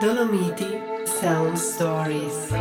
Dolomiti Sound Stories.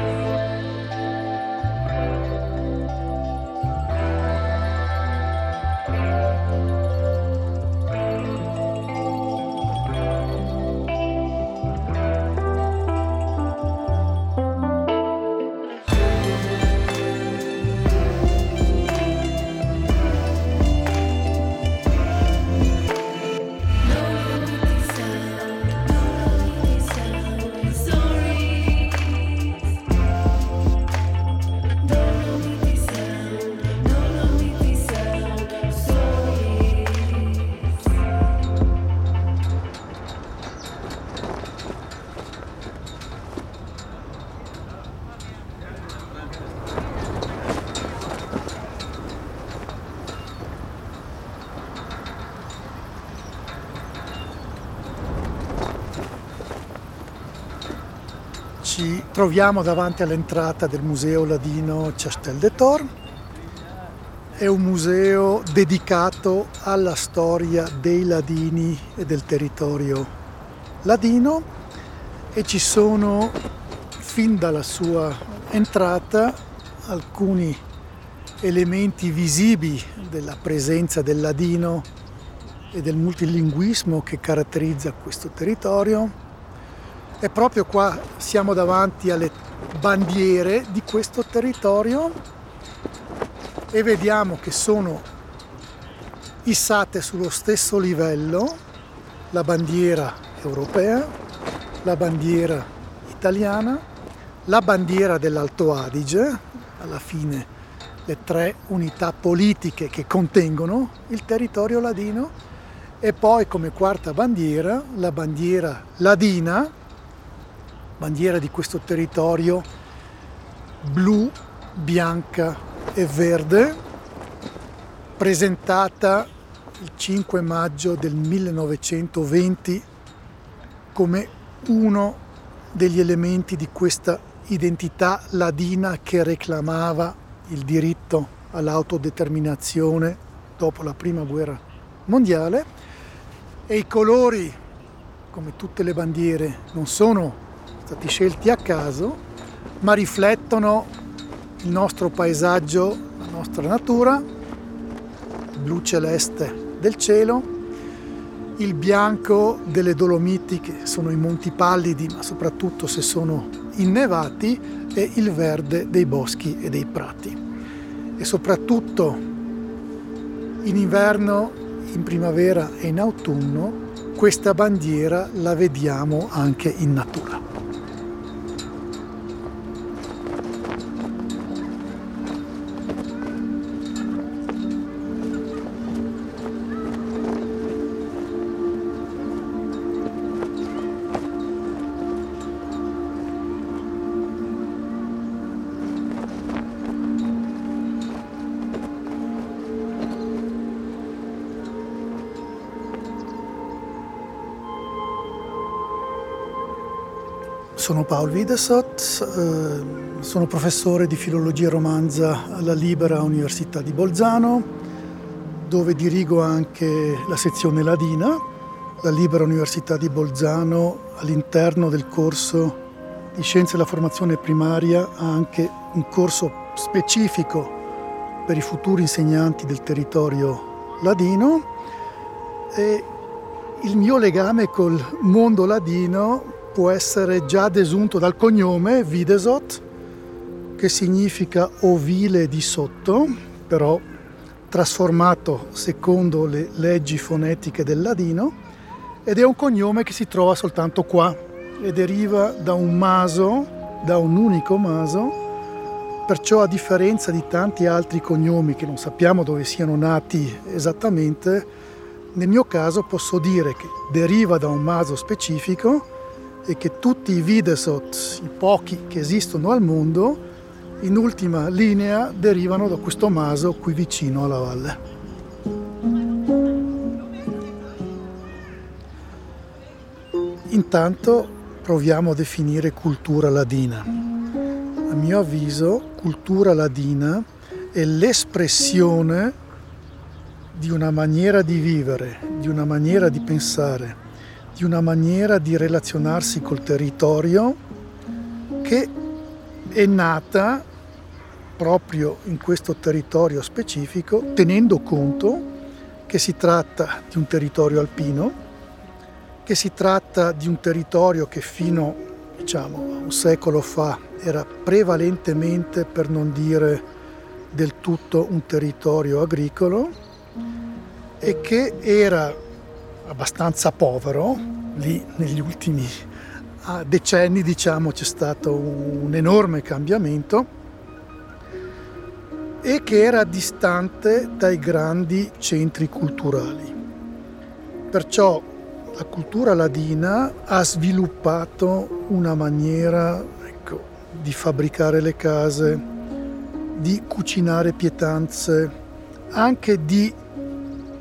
Troviamo davanti all'entrata del Museo Ladino Chastel de Tor. È un museo dedicato alla storia dei ladini e del territorio ladino e ci sono fin dalla sua entrata alcuni elementi visibili della presenza del ladino e del multilinguismo che caratterizza questo territorio e proprio qua siamo davanti alle bandiere di questo territorio e vediamo che sono issate sullo stesso livello la bandiera europea, la bandiera italiana, la bandiera dell'Alto Adige, alla fine le tre unità politiche che contengono il territorio ladino, e poi come quarta bandiera la bandiera ladina bandiera di questo territorio blu, bianca e verde, presentata il 5 maggio del 1920 come uno degli elementi di questa identità ladina che reclamava il diritto all'autodeterminazione dopo la prima guerra mondiale. E i colori, come tutte le bandiere, non sono stati scelti a caso, ma riflettono il nostro paesaggio, la nostra natura, il blu celeste del cielo, il bianco delle Dolomiti che sono i monti pallidi, ma soprattutto se sono innevati, e il verde dei boschi e dei prati. E soprattutto in inverno, in primavera e in autunno questa bandiera la vediamo anche in natura. Sono Paolo Videsot, eh, sono professore di filologia romanza alla Libera Università di Bolzano, dove dirigo anche la sezione ladina. La Libera Università di Bolzano all'interno del corso di Scienze della Formazione Primaria ha anche un corso specifico per i futuri insegnanti del territorio ladino e il mio legame col mondo ladino può essere già desunto dal cognome Videsot, che significa ovile di sotto, però trasformato secondo le leggi fonetiche del ladino, ed è un cognome che si trova soltanto qua e deriva da un maso, da un unico maso, perciò a differenza di tanti altri cognomi che non sappiamo dove siano nati esattamente, nel mio caso posso dire che deriva da un maso specifico e che tutti i Videsot, i pochi che esistono al mondo, in ultima linea derivano da questo maso qui vicino alla valle. Intanto proviamo a definire cultura ladina. A mio avviso, cultura ladina è l'espressione di una maniera di vivere, di una maniera di pensare, di una maniera di relazionarsi col territorio che è nata proprio in questo territorio specifico tenendo conto che si tratta di un territorio alpino, che si tratta di un territorio che fino diciamo, a un secolo fa era prevalentemente, per non dire del tutto, un territorio agricolo e che era abbastanza povero, lì negli ultimi decenni diciamo, c'è stato un enorme cambiamento e che era distante dai grandi centri culturali. Perciò la cultura ladina ha sviluppato una maniera ecco, di fabbricare le case, di cucinare pietanze, anche di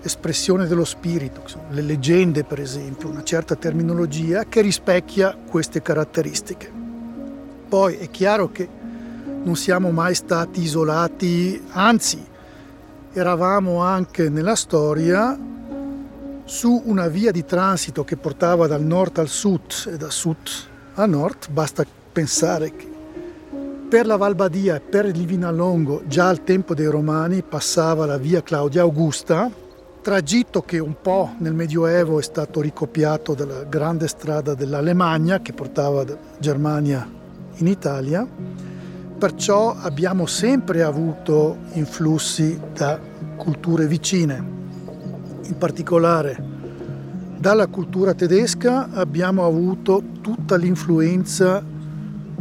espressione dello spirito, le leggende per esempio, una certa terminologia che rispecchia queste caratteristiche. Poi è chiaro che non siamo mai stati isolati, anzi eravamo anche nella storia su una via di transito che portava dal nord al sud e da sud a nord, basta pensare che per la Valbadia e per il Livinallongo già al tempo dei Romani passava la via Claudia Augusta, tragitto che un po' nel Medioevo è stato ricopiato dalla grande strada dell'Alemagna che portava Germania in Italia perciò abbiamo sempre avuto influssi da culture vicine. In particolare dalla cultura tedesca abbiamo avuto tutta l'influenza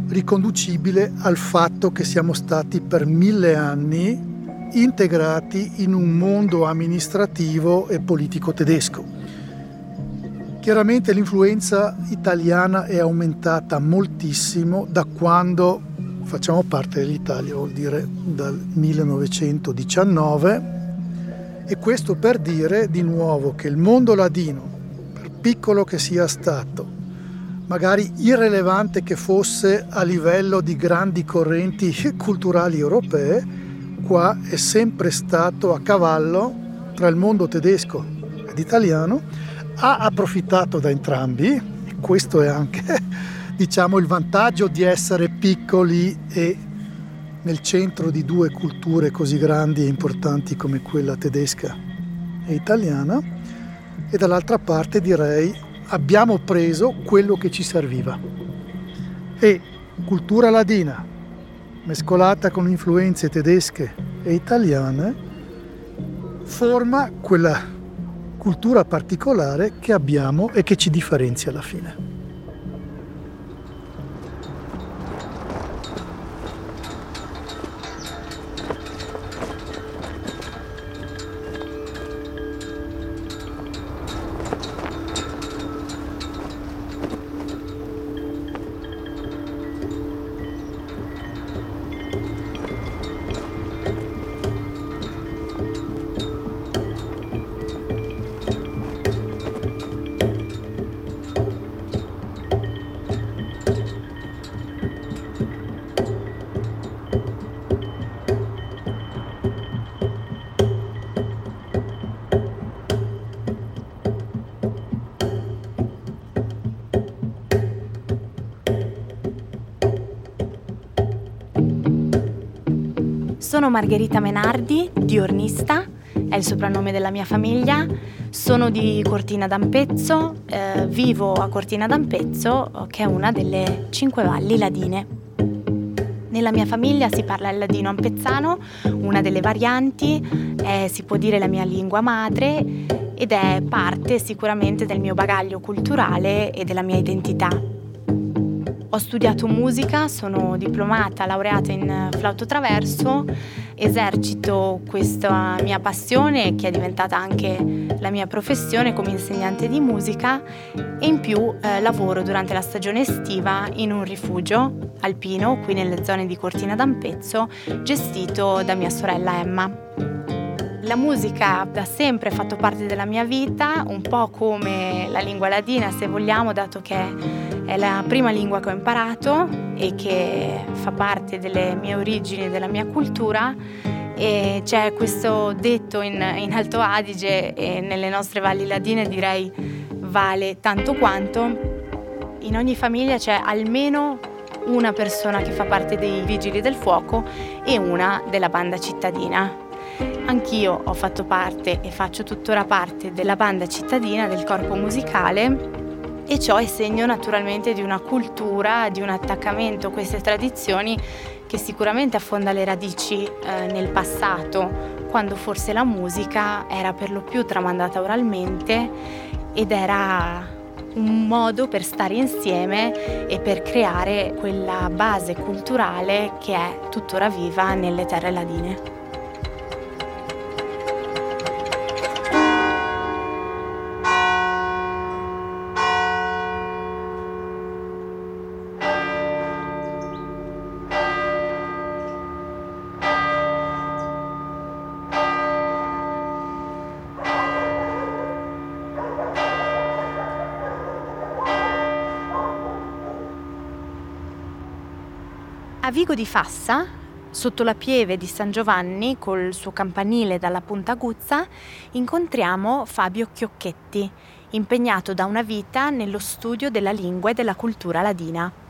riconducibile al fatto che siamo stati per mille anni integrati in un mondo amministrativo e politico tedesco. Chiaramente l'influenza italiana è aumentata moltissimo da quando facciamo parte dell'Italia, vuol dire dal 1919 e questo per dire di nuovo che il mondo ladino, per piccolo che sia stato, magari irrilevante che fosse a livello di grandi correnti culturali europee, qua è sempre stato a cavallo tra il mondo tedesco ed italiano, ha approfittato da entrambi, questo è anche diciamo, il vantaggio di essere piccoli e nel centro di due culture così grandi e importanti come quella tedesca e italiana e dall'altra parte direi abbiamo preso quello che ci serviva. E cultura ladina mescolata con influenze tedesche e italiane forma quella cultura particolare che abbiamo e che ci differenzia alla fine. Sono Margherita Menardi, diornista, è il soprannome della mia famiglia. Sono di Cortina d'Ampezzo, eh, vivo a Cortina d'Ampezzo, che è una delle cinque valli ladine. Nella mia famiglia si parla il ladino ampezzano, una delle varianti, è, si può dire la mia lingua madre ed è parte sicuramente del mio bagaglio culturale e della mia identità. Ho studiato musica, sono diplomata, laureata in flauto traverso, esercito questa mia passione che è diventata anche la mia professione come insegnante di musica e in più eh, lavoro durante la stagione estiva in un rifugio alpino qui nelle zone di Cortina d'Ampezzo gestito da mia sorella Emma. La musica da sempre ha fatto parte della mia vita, un po' come la lingua ladina se vogliamo, dato che è la prima lingua che ho imparato e che fa parte delle mie origini e della mia cultura. E c'è questo detto in, in Alto Adige e nelle nostre valli ladine direi vale tanto quanto in ogni famiglia c'è almeno una persona che fa parte dei vigili del fuoco e una della banda cittadina. Anch'io ho fatto parte e faccio tuttora parte della banda cittadina del corpo musicale e ciò è segno naturalmente di una cultura, di un attaccamento a queste tradizioni che sicuramente affonda le radici eh, nel passato, quando forse la musica era per lo più tramandata oralmente ed era un modo per stare insieme e per creare quella base culturale che è tuttora viva nelle terre ladine. Vigo di Fassa, sotto la pieve di San Giovanni, col suo campanile dalla Punta Aguzza, incontriamo Fabio Chiocchetti, impegnato da una vita nello studio della lingua e della cultura ladina.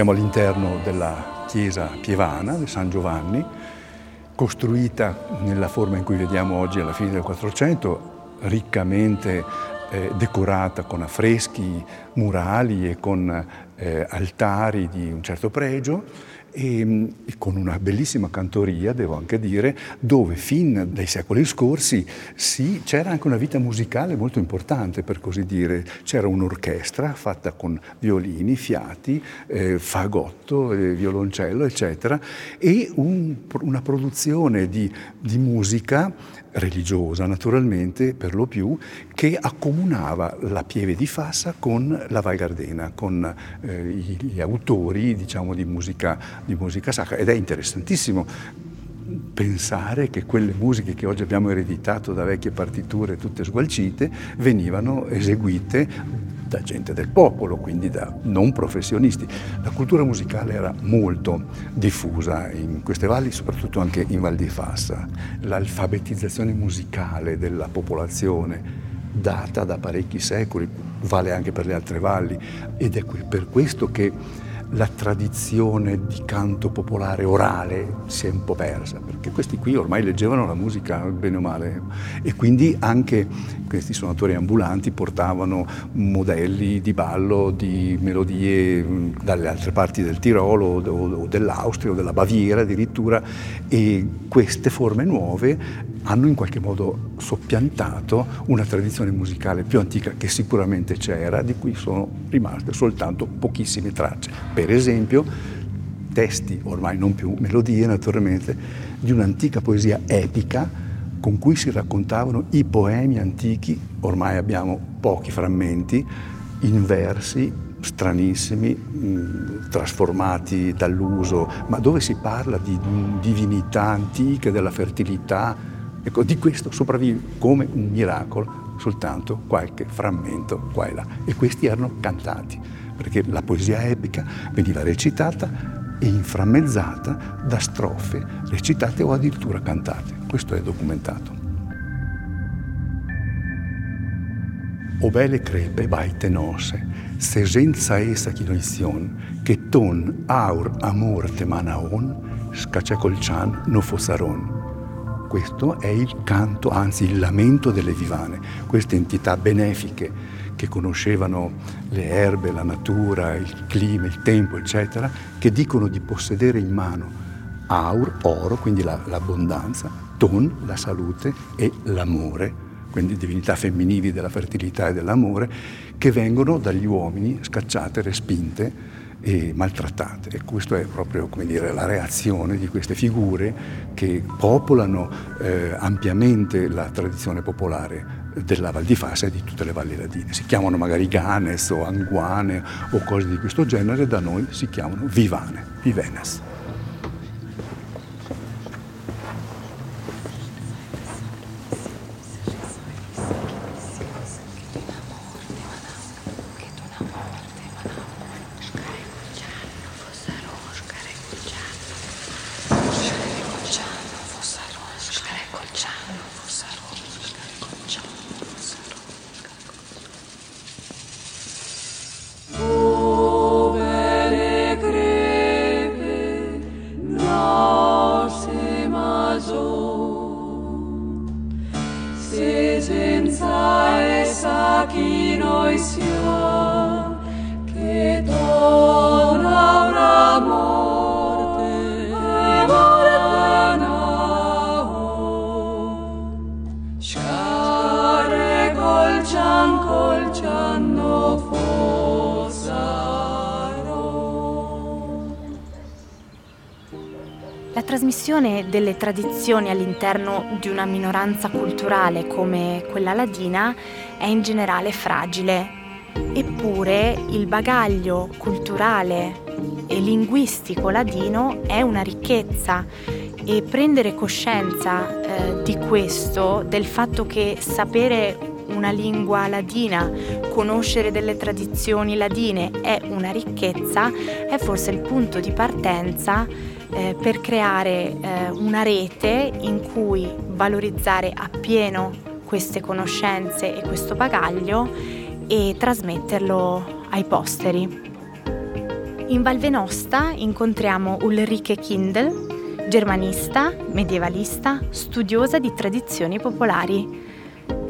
Siamo all'interno della chiesa pievana di San Giovanni, costruita nella forma in cui vediamo oggi alla fine del 400, riccamente eh, decorata con affreschi murali e con eh, altari di un certo pregio e, e, con una bellissima cantoria, devo anche dire, dove fin dai secoli scorsi sì, c'era anche una vita musicale molto importante, per così dire. C'era un'orchestra fatta con violini, fiati, eh, fagotto, eh, violoncello, eccetera, e un, una produzione di, di musica religiosa naturalmente per lo più, che accomunava la Pieve di Fassa con la Val Gardena, con eh, gli autori diciamo, di, musica, di musica sacra. Ed è interessantissimo pensare che quelle musiche che oggi abbiamo ereditato da vecchie partiture tutte sgualcite venivano eseguite da gente del popolo, quindi da non professionisti. La cultura musicale era molto diffusa in queste valli, soprattutto anche in Val di Fassa. L'alfabetizzazione musicale della popolazione data da parecchi secoli, vale anche per le altre valli ed è per questo che la tradizione di canto popolare orale si è un po' persa, perché questi qui ormai leggevano la musica bene o male e quindi anche questi suonatori ambulanti portavano modelli di ballo di melodie dalle altre parti del Tirolo o dell'Austria o della Baviera addirittura e queste forme nuove hanno in qualche modo soppiantato una tradizione musicale più antica che sicuramente c'era, di cui sono rimaste soltanto pochissime tracce. Per esempio, testi, ormai non più melodie naturalmente, di un'antica poesia epica con cui si raccontavano i poemi antichi, ormai abbiamo pochi frammenti, in versi stranissimi, mh, trasformati dall'uso, ma dove si parla di divinità antiche, della fertilità, Ecco, di questo sopravvive come un miracolo soltanto qualche frammento qua e là. E questi erano cantati, perché la poesia epica veniva recitata e inframmezzata da strofe recitate o addirittura cantate. Questo è documentato. O belle crepe baite nose, se senza essa chinoizion, che ton aur amor te manaon, scaccia col cian no fossaron questo è il canto, anzi il lamento delle vivane, queste entità benefiche che conoscevano le erbe, la natura, il clima, il tempo, eccetera, che dicono di possedere in mano aur, oro, quindi la, l'abbondanza, ton, la salute e l'amore, quindi divinità femminili della fertilità e dell'amore, che vengono dagli uomini scacciate, respinte e maltrattate. E questa è proprio dire, la reazione di queste figure che popolano eh, ampiamente la tradizione popolare della Val di Fassa e di tutte le valli ladine. Si chiamano magari Ganes o Anguane o cose di questo genere, da noi si chiamano Vivane, Vivenes. Delle tradizioni all'interno di una minoranza culturale come quella ladina è in generale fragile. Eppure il bagaglio culturale e linguistico ladino è una ricchezza e prendere coscienza eh, di questo, del fatto che sapere una lingua ladina, conoscere delle tradizioni ladine è una ricchezza, è forse il punto di partenza eh, per creare eh, una rete in cui valorizzare appieno queste conoscenze e questo bagaglio e trasmetterlo ai posteri. In Val Venosta incontriamo Ulrike Kindl, germanista, medievalista, studiosa di tradizioni popolari.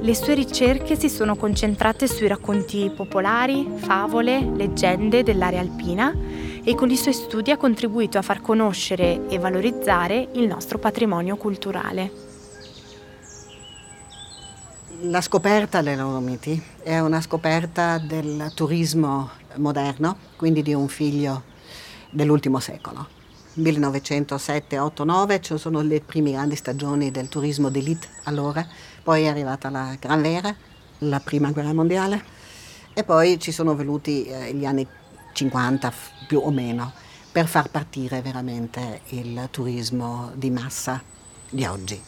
Le sue ricerche si sono concentrate sui racconti popolari, favole, leggende dell'area alpina e con i suoi studi ha contribuito a far conoscere e valorizzare il nostro patrimonio culturale. La scoperta delle Dolomiti è una scoperta del turismo moderno, quindi di un figlio dell'ultimo secolo. 1907, 8, 9 ci sono le prime grandi stagioni del turismo d'élite allora, poi è arrivata la Gran Vera, la prima guerra mondiale e poi ci sono venuti eh, gli anni 50 più o meno, per far partire veramente il turismo di massa di oggi.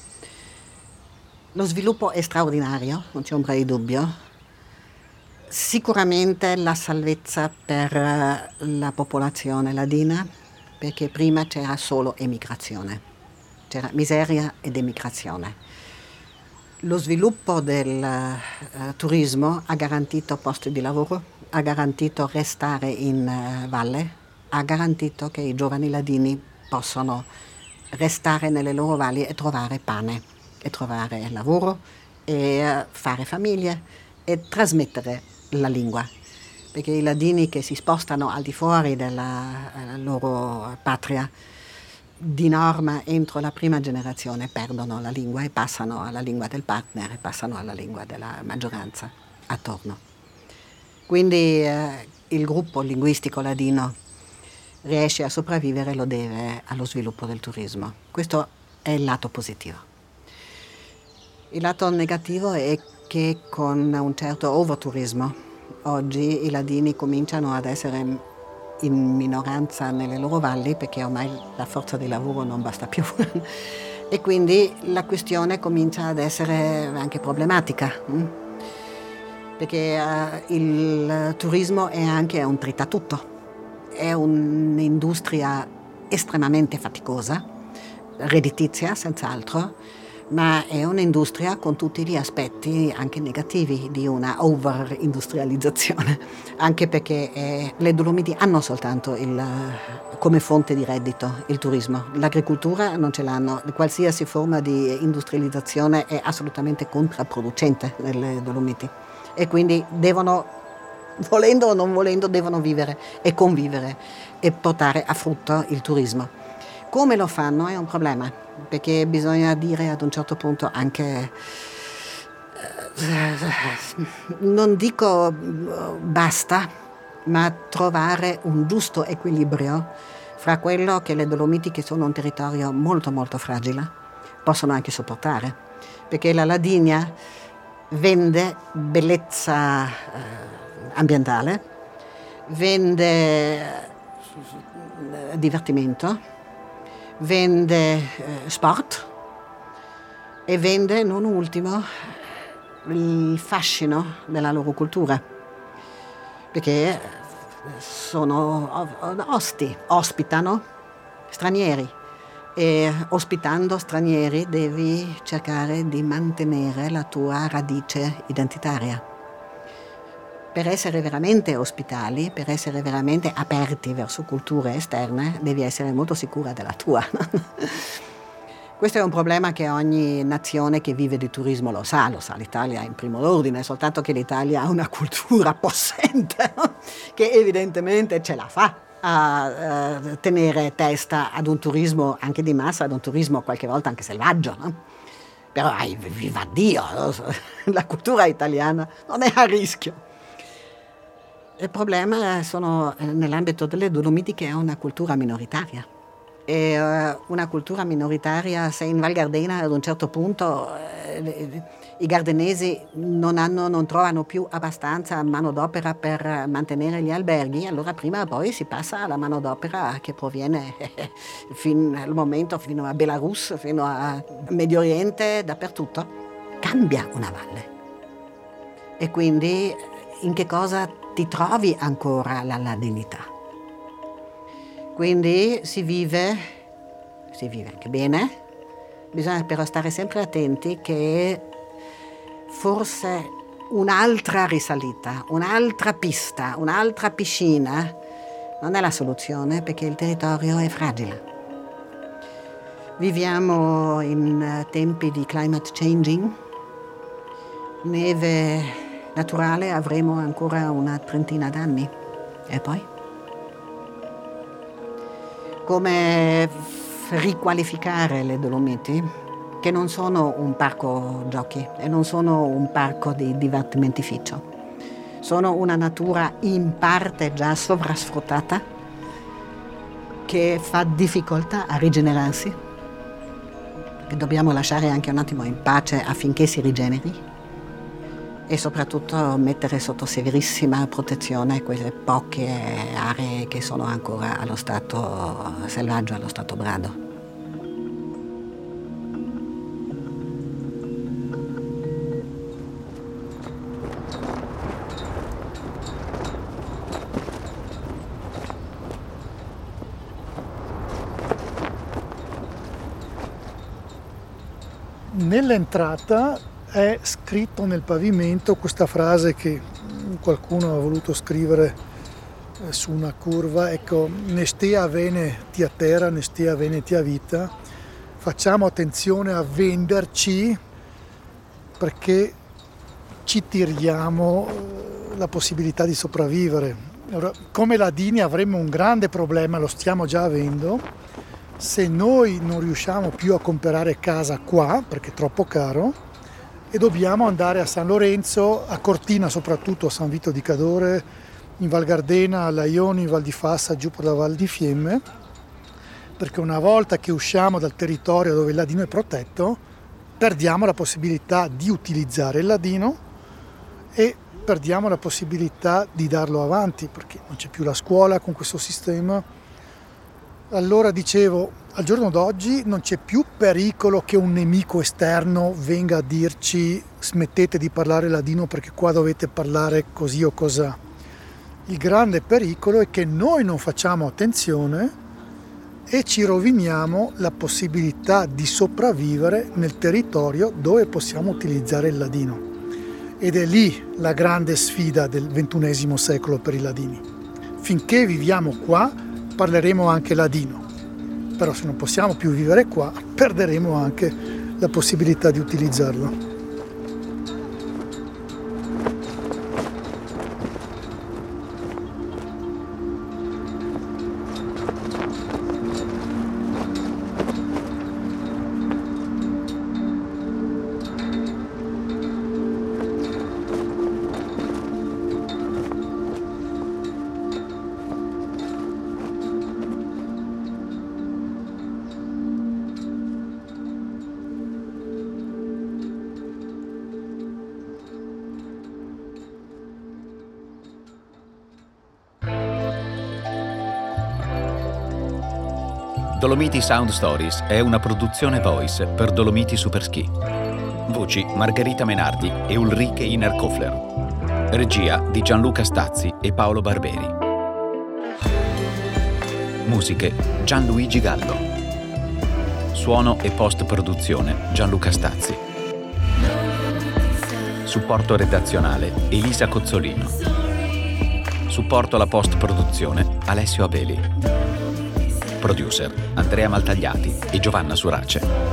Lo sviluppo è straordinario, non c'è ombra di dubbio. Sicuramente la salvezza per la popolazione ladina, perché prima c'era solo emigrazione, c'era miseria ed emigrazione. Lo sviluppo del uh, turismo ha garantito posti di lavoro, ha garantito restare in uh, valle, ha garantito che i giovani ladini possono restare nelle loro valli e trovare pane, e trovare lavoro, e uh, fare famiglie e trasmettere la lingua. Perché i ladini che si spostano al di fuori della loro patria di norma entro la prima generazione perdono la lingua e passano alla lingua del partner e passano alla lingua della maggioranza attorno. Quindi eh, il gruppo linguistico ladino riesce a sopravvivere lo deve allo sviluppo del turismo. Questo è il lato positivo. Il lato negativo è che con un certo overturismo oggi i ladini cominciano ad essere in minoranza nelle loro valli perché ormai la forza di lavoro non basta più e quindi la questione comincia ad essere anche problematica. Hm? perché uh, il turismo è anche un tritatutto, è un'industria estremamente faticosa, redditizia senz'altro, ma è un'industria con tutti gli aspetti anche negativi di una over-industrializzazione, anche perché eh, le Dolomiti hanno soltanto il, come fonte di reddito il turismo, l'agricoltura non ce l'hanno, qualsiasi forma di industrializzazione è assolutamente controproducente nelle Dolomiti. E quindi devono, volendo o non volendo, devono vivere e convivere e portare a frutto il turismo. Come lo fanno è un problema, perché bisogna dire ad un certo punto anche, eh, non dico basta, ma trovare un giusto equilibrio fra quello che le Dolomiti, che sono un territorio molto molto fragile, possono anche sopportare, perché la Ladinia vende bellezza eh, ambientale, vende eh, divertimento, vende eh, sport e vende, non ultimo, il fascino della loro cultura, perché sono osti, ospitano stranieri e ospitando stranieri devi cercare di mantenere la tua radice identitaria. Per essere veramente ospitali, per essere veramente aperti verso culture esterne, devi essere molto sicura della tua. Questo è un problema che ogni nazione che vive di turismo lo sa, lo sa l'Italia in primo ordine, soltanto che l'Italia ha una cultura possente che evidentemente ce la fa a uh, tenere testa ad un turismo anche di massa, ad un turismo qualche volta anche selvaggio. No? Però ai, viva Dio, la cultura italiana non è a rischio. Il problema sono eh, nell'ambito delle Dolomiti che è una cultura minoritaria e uh, una cultura minoritaria, se in Val Gardena ad un certo punto uh, i gardenesi non, hanno, non, trovano più abbastanza manodopera per mantenere gli alberghi, allora prima o poi si passa alla manodopera che proviene fino al momento fino a Belarus, fino a Medio Oriente, dappertutto. Cambia una valle. E quindi in che cosa ti trovi ancora la, la dignità? Quindi si vive, si vive anche bene, bisogna però stare sempre attenti che forse un'altra risalita, un'altra pista, un'altra piscina non è la soluzione perché il territorio è fragile. Viviamo in tempi di climate changing, neve naturale avremo ancora una trentina d'anni e poi? come riqualificare le Dolomiti, che non sono un parco giochi e non sono un parco di divertimentificio. Sono una natura in parte già sovrasfruttata che fa difficoltà a rigenerarsi, che dobbiamo lasciare anche un attimo in pace affinché si rigeneri e soprattutto mettere sotto severissima protezione quelle poche aree che sono ancora allo stato selvaggio, allo stato brado. Nell'entrata è scritto nel pavimento questa frase che qualcuno ha voluto scrivere eh, su una curva, ecco, nestea vene ti a terra, nestea vene ti a vita, facciamo attenzione a venderci perché ci tiriamo eh, la possibilità di sopravvivere. Ora, come ladini avremmo un grande problema, lo stiamo già avendo, se noi non riusciamo più a comprare casa qua, perché è troppo caro, e dobbiamo andare a San Lorenzo, a Cortina soprattutto, a San Vito di Cadore, in Val Gardena, a Laioni, in Val di Fassa, giù per la Val di Fiemme, perché una volta che usciamo dal territorio dove il ladino è protetto, perdiamo la possibilità di utilizzare il ladino e perdiamo la possibilità di darlo avanti, perché non c'è più la scuola con questo sistema. Allora dicevo, al giorno d'oggi non c'è più pericolo che un nemico esterno venga a dirci smettete di parlare ladino perché qua dovete parlare così o cos'ha. Il grande pericolo è che noi non facciamo attenzione e ci roviniamo la possibilità di sopravvivere nel territorio dove possiamo utilizzare il ladino. Ed è lì la grande sfida del XXI secolo per i ladini. Finché viviamo qua parleremo anche ladino però se non possiamo più vivere qua perderemo anche la possibilità di utilizzarlo. Dolomiti Sound Stories è una produzione voice per Dolomiti Superski. Voci Margherita Menardi e Ulrike Inerkofler. Regia di Gianluca Stazzi e Paolo Barberi. Musiche Gianluigi Gallo. Suono e post-produzione Gianluca Stazzi. Supporto redazionale Elisa Cozzolino. Supporto alla post-produzione Alessio Abeli. Producer Andrea Maltagliati e Giovanna Surace.